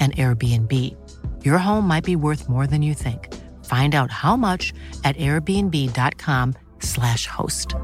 an Airbnb. Your home might be worth more than you think. Find out how much at airbnb.com/slash host.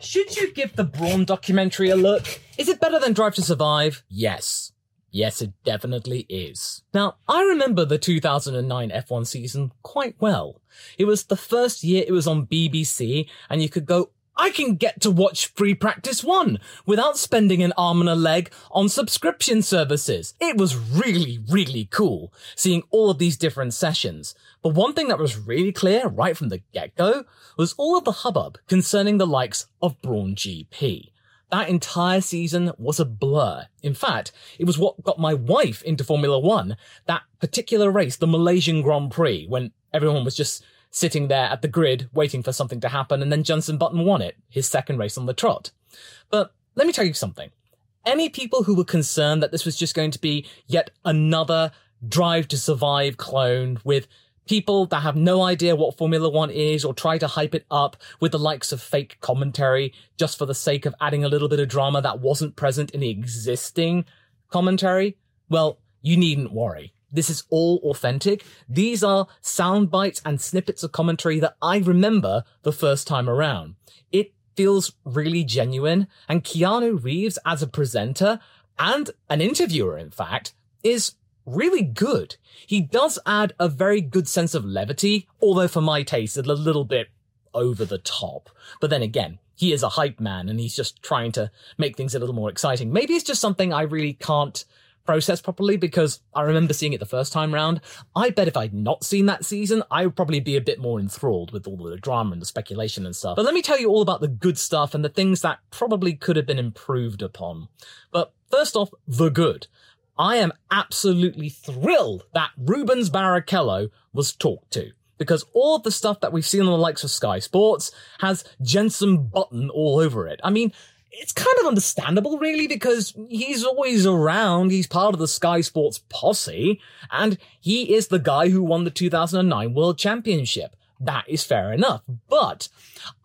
Should you give the Brawn documentary a look? Is it better than Drive to Survive? Yes. Yes, it definitely is. Now, I remember the 2009 F1 season quite well. It was the first year it was on BBC, and you could go I can get to watch Free Practice 1 without spending an arm and a leg on subscription services. It was really, really cool seeing all of these different sessions. But one thing that was really clear right from the get-go was all of the hubbub concerning the likes of Brawn GP. That entire season was a blur. In fact, it was what got my wife into Formula One. That particular race, the Malaysian Grand Prix, when everyone was just sitting there at the grid waiting for something to happen, and then Jenson Button won it, his second race on the trot. But let me tell you something. Any people who were concerned that this was just going to be yet another Drive to Survive clone with people that have no idea what Formula One is or try to hype it up with the likes of fake commentary just for the sake of adding a little bit of drama that wasn't present in the existing commentary, well, you needn't worry. This is all authentic. These are sound bites and snippets of commentary that I remember the first time around. It feels really genuine, and Keanu Reeves as a presenter and an interviewer, in fact, is really good. He does add a very good sense of levity, although for my taste, a little bit over the top. But then again, he is a hype man and he's just trying to make things a little more exciting. Maybe it's just something I really can't process properly because I remember seeing it the first time round. I bet if I'd not seen that season, I would probably be a bit more enthralled with all the drama and the speculation and stuff. But let me tell you all about the good stuff and the things that probably could have been improved upon. But first off, the good. I am absolutely thrilled that Rubens Barrichello was talked to. Because all the stuff that we've seen on the likes of Sky Sports has Jenson Button all over it. I mean, it's kind of understandable, really, because he's always around. He's part of the Sky Sports posse, and he is the guy who won the 2009 World Championship. That is fair enough. But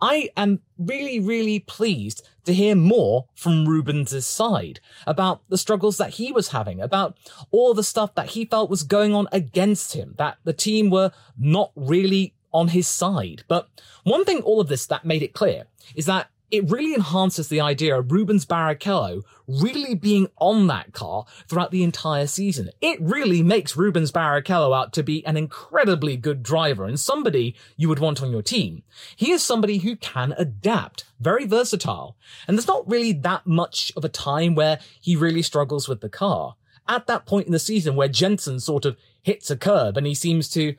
I am really, really pleased to hear more from Rubens' side about the struggles that he was having, about all the stuff that he felt was going on against him, that the team were not really on his side. But one thing all of this that made it clear is that it really enhances the idea of Rubens Barrichello really being on that car throughout the entire season. It really makes Rubens Barrichello out to be an incredibly good driver and somebody you would want on your team. He is somebody who can adapt, very versatile, and there's not really that much of a time where he really struggles with the car. At that point in the season where Jenson sort of hits a curb and he seems to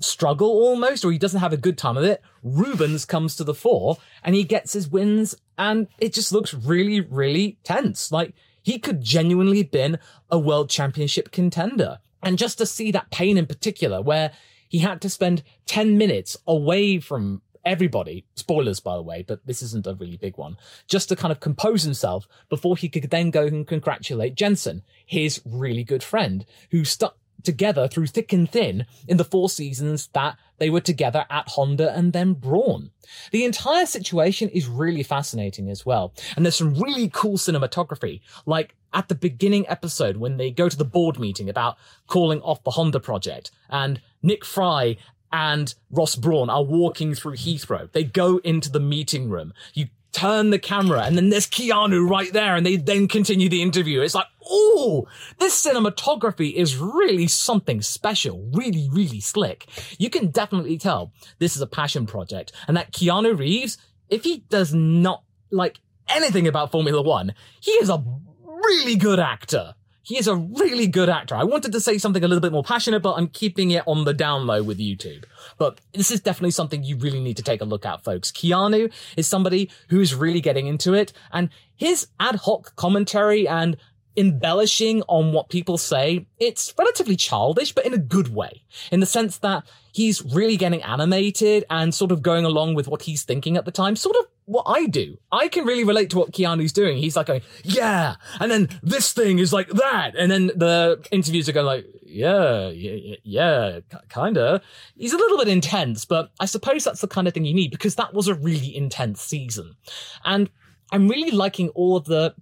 struggle almost, or he doesn't have a good time of it, Rubens comes to the fore and he gets his wins and it just looks really, really tense. Like he could genuinely been a world championship contender. And just to see that pain in particular, where he had to spend 10 minutes away from everybody, spoilers by the way, but this isn't a really big one, just to kind of compose himself before he could then go and congratulate Jenson, his really good friend, who stuck together through thick and thin in the four seasons that they were together at Honda and then Brawn. The entire situation is really fascinating as well. And there's some really cool cinematography, like at the beginning episode when they go to the board meeting about calling off the Honda project and Nick Fry and Ross Brawn are walking through Heathrow. They go into the meeting room. You turn the camera and then there's Keanu right there and they then continue the interview. It's like, oh, this cinematography is really something special, really, really slick. You can definitely tell this is a passion project and that Keanu Reeves, if he does not like anything about Formula One, he is a really good actor. He is a really good actor. I wanted to say something a little bit more passionate, but I'm keeping it on the down low with YouTube. But this is definitely something you really need to take a look at, folks. Keanu is somebody who's really getting into it, and his ad hoc commentary and embellishing on what people say, it's relatively childish, but in a good way. In the sense that he's really getting animated and sort of going along with what he's thinking at the time, sort of what I do. I can really relate to what Keanu's doing. He's like going, yeah, and then this thing is like that. And then the interviews are going like, yeah, yeah, yeah, kinda. He's a little bit intense, but I suppose that's the kind of thing you need because that was a really intense season. And I'm really liking all of the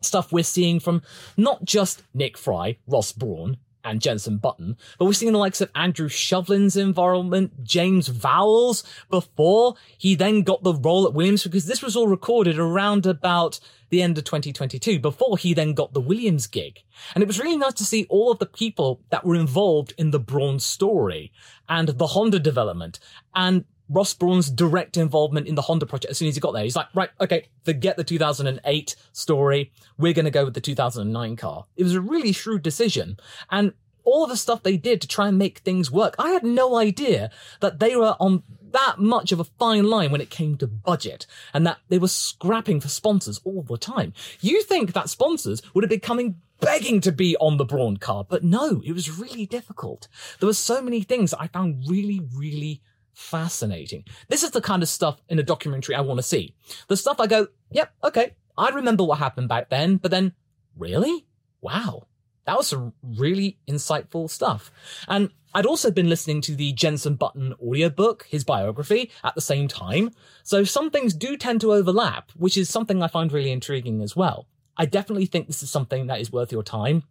stuff we're seeing from not just Nick Fry, Ross Brawn, and Jenson Button, but we're seeing the likes of Andrew Shovlin's involvement, James Vowles before he then got the role at Williams because this was all recorded around about the end of 2022 before he then got the Williams gig. And it was really nice to see all of the people that were involved in the Brawn story and the Honda development and Ross Brawn's direct involvement in the Honda project as soon as he got there. He's like, right, okay, forget the 2008 story. We're going to go with the 2009 car. It was a really shrewd decision. And all the stuff they did to try and make things work, I had no idea that they were on that much of a fine line when it came to budget and that they were scrapping for sponsors all the time. You think that sponsors would have been coming begging to be on the Brawn car, but no, it was really difficult. There were so many things I found really, really fascinating. This is the kind of stuff in a documentary I want to see. The stuff I go, yep, okay, I remember what happened back then, but then, really? Wow. That was some really insightful stuff. And I'd also been listening to the Jenson Button audiobook, his biography, at the same time. So some things do tend to overlap, which is something I find really intriguing as well. I definitely think this is something that is worth your time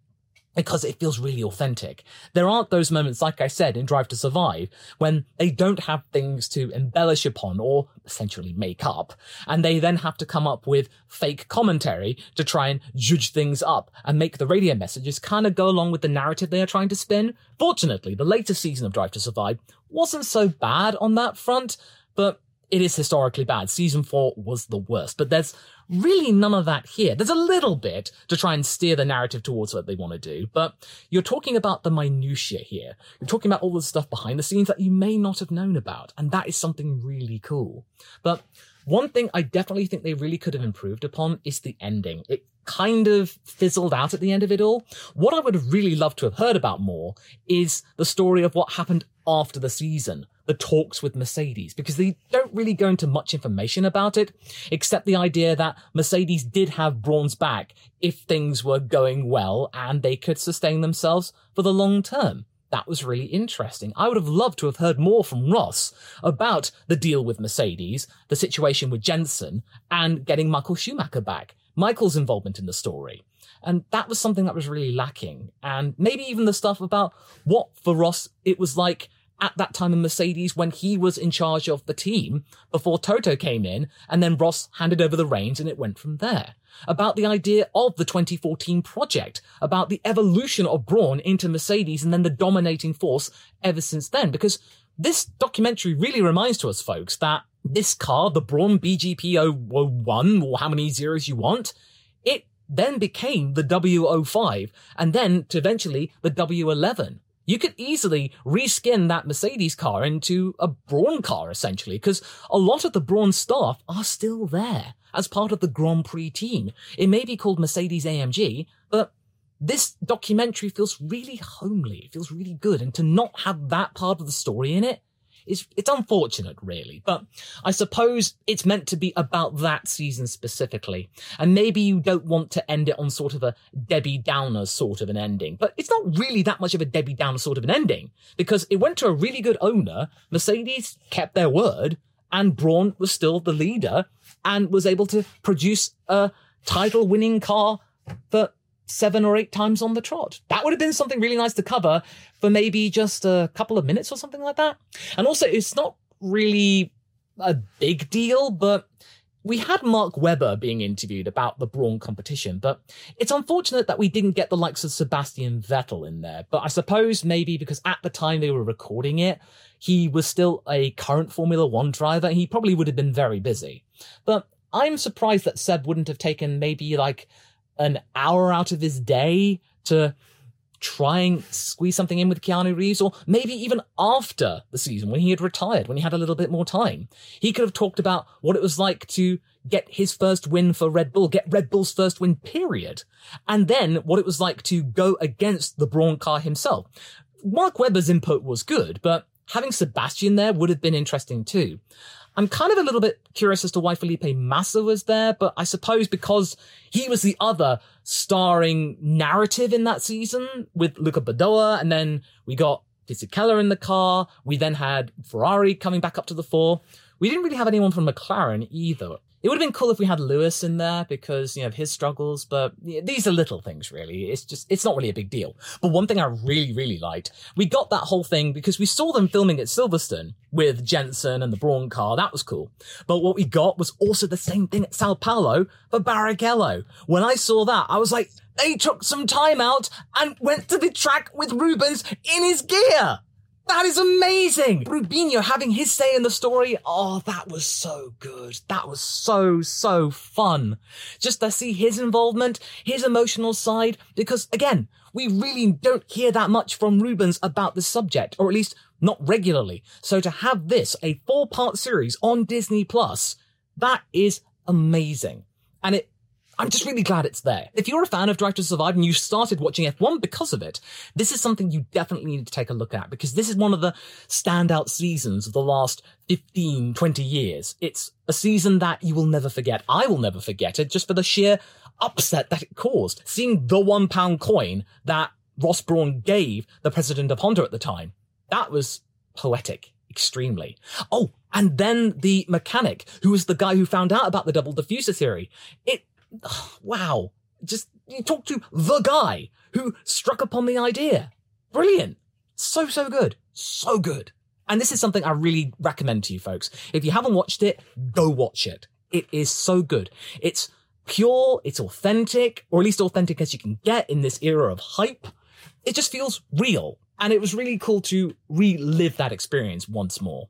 because it feels really authentic. There aren't those moments, like I said, in Drive to Survive, when they don't have things to embellish upon or essentially make up, and they then have to come up with fake commentary to try and judge things up and make the radio messages kind of go along with the narrative they are trying to spin. Fortunately, the latest season of Drive to Survive wasn't so bad on that front, but it is historically bad. Season four was the worst, but there's really none of that here. There's a little bit to try and steer the narrative towards what they want to do, but you're talking about the minutiae here. You're talking about all the stuff behind the scenes that you may not have known about, and that is something really cool. But one thing I definitely think they really could have improved upon is the ending. It kind of fizzled out at the end of it all. What I would have really loved to have heard about more is the story of what happened after the season, the talks with Mercedes, because they don't really go into much information about it, except the idea that Mercedes did have Brawn's back if things were going well and they could sustain themselves for the long term that was really interesting. I would have loved to have heard more from Ross about the deal with Mercedes, the situation with Jenson, and getting Michael Schumacher back. Michael's involvement in the story. And that was something that was really lacking. And maybe even the stuff about what for Ross it was like at that time in Mercedes when he was in charge of the team before Toto came in and then Ross handed over the reins and it went from there about the idea of the 2014 project, about the evolution of Brawn into Mercedes and then the dominating force ever since then. Because this documentary really reminds to us, folks, that this car, the Brawn BGP01, or how many zeros you want, it then became the W05 and then to eventually the W11. You could easily reskin that Mercedes car into a Brawn car, essentially, because a lot of the Brawn staff are still there as part of the Grand Prix team. It may be called Mercedes AMG, but this documentary feels really homely. It feels really good. And to not have that part of the story in it, is it's unfortunate, really. But I suppose it's meant to be about that season specifically. And maybe you don't want to end it on sort of a Debbie Downer sort of an ending. But it's not really that much of a Debbie Downer sort of an ending because it went to a really good owner. Mercedes kept their word and Brawn was still the leader and was able to produce a title winning car for seven or eight times on the trot. That would have been something really nice to cover for maybe just a couple of minutes or something like that. And also, it's not really a big deal, but we had Mark Webber being interviewed about the Brawn competition, but it's unfortunate that we didn't get the likes of Sebastian Vettel in there. But I suppose maybe because at the time they were recording it, he was still a current Formula One driver. He probably would have been very busy. But I'm surprised that Seb wouldn't have taken maybe like an hour out of his day to try and squeeze something in with Keanu Reeves, or maybe even after the season when he had retired, when he had a little bit more time. He could have talked about what it was like to get his first win for Red Bull, get Red Bull's first win, period. And then what it was like to go against the Brawn car himself. Mark Webber's input was good, but having Sebastian there would have been interesting too. I'm kind of a little bit curious as to why Felipe Massa was there, but I suppose because he was the other starring narrative in that season with Luca Badoer, and then we got Fisichella in the car. We then had Ferrari coming back up to the fore. We didn't really have anyone from McLaren either. It would have been cool if we had Lewis in there because, you know, of his struggles, but these are little things really. It's just, it's not really a big deal. But one thing I really, really liked, we got that whole thing because we saw them filming at Silverstone with Jenson and the Brawn car. That was cool. But what we got was also the same thing at Sao Paulo for Barrichello. When I saw that, I was like, they took some time out and went to the track with Rubens in his gear. That is amazing! Rubinho having his say in the story. Oh, that was so good. That was so, so fun. Just to see his involvement, his emotional side, because again, we really don't hear that much from Rubens about the subject, or at least not regularly. So to have this, a four part series on Disney Plus, that is amazing. And it I'm just really glad it's there. If you're a fan of Drive to Survive and you started watching F1 because of it, this is something you definitely need to take a look at because this is one of the standout seasons of the last 15, 20 years. It's a season that you will never forget. I will never forget it just for the sheer upset that it caused. Seeing the one pound coin that Ross Brawn gave the president of Honda at the time. That was poetic. Extremely. Oh, and then the mechanic, who was the guy who found out about the double diffuser theory. It wow. Just you talk to the guy who struck upon the idea. Brilliant. So, so good. So good. And this is something I really recommend to you folks. If you haven't watched it, go watch it. It is so good. It's pure, it's authentic, or at least authentic as you can get in this era of hype. It just feels real. And it was really cool to relive that experience once more.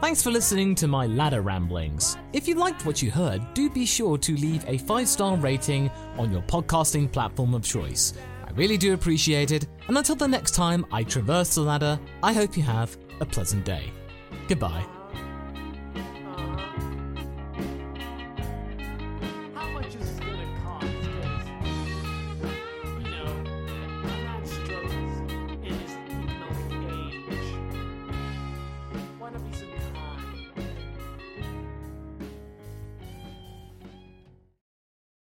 Thanks for listening to my ladder ramblings. If you liked what you heard, do be sure to leave a five star rating on your podcasting platform of choice. I really do appreciate it, and until the next time I traverse the ladder, I hope you have a pleasant day. Goodbye.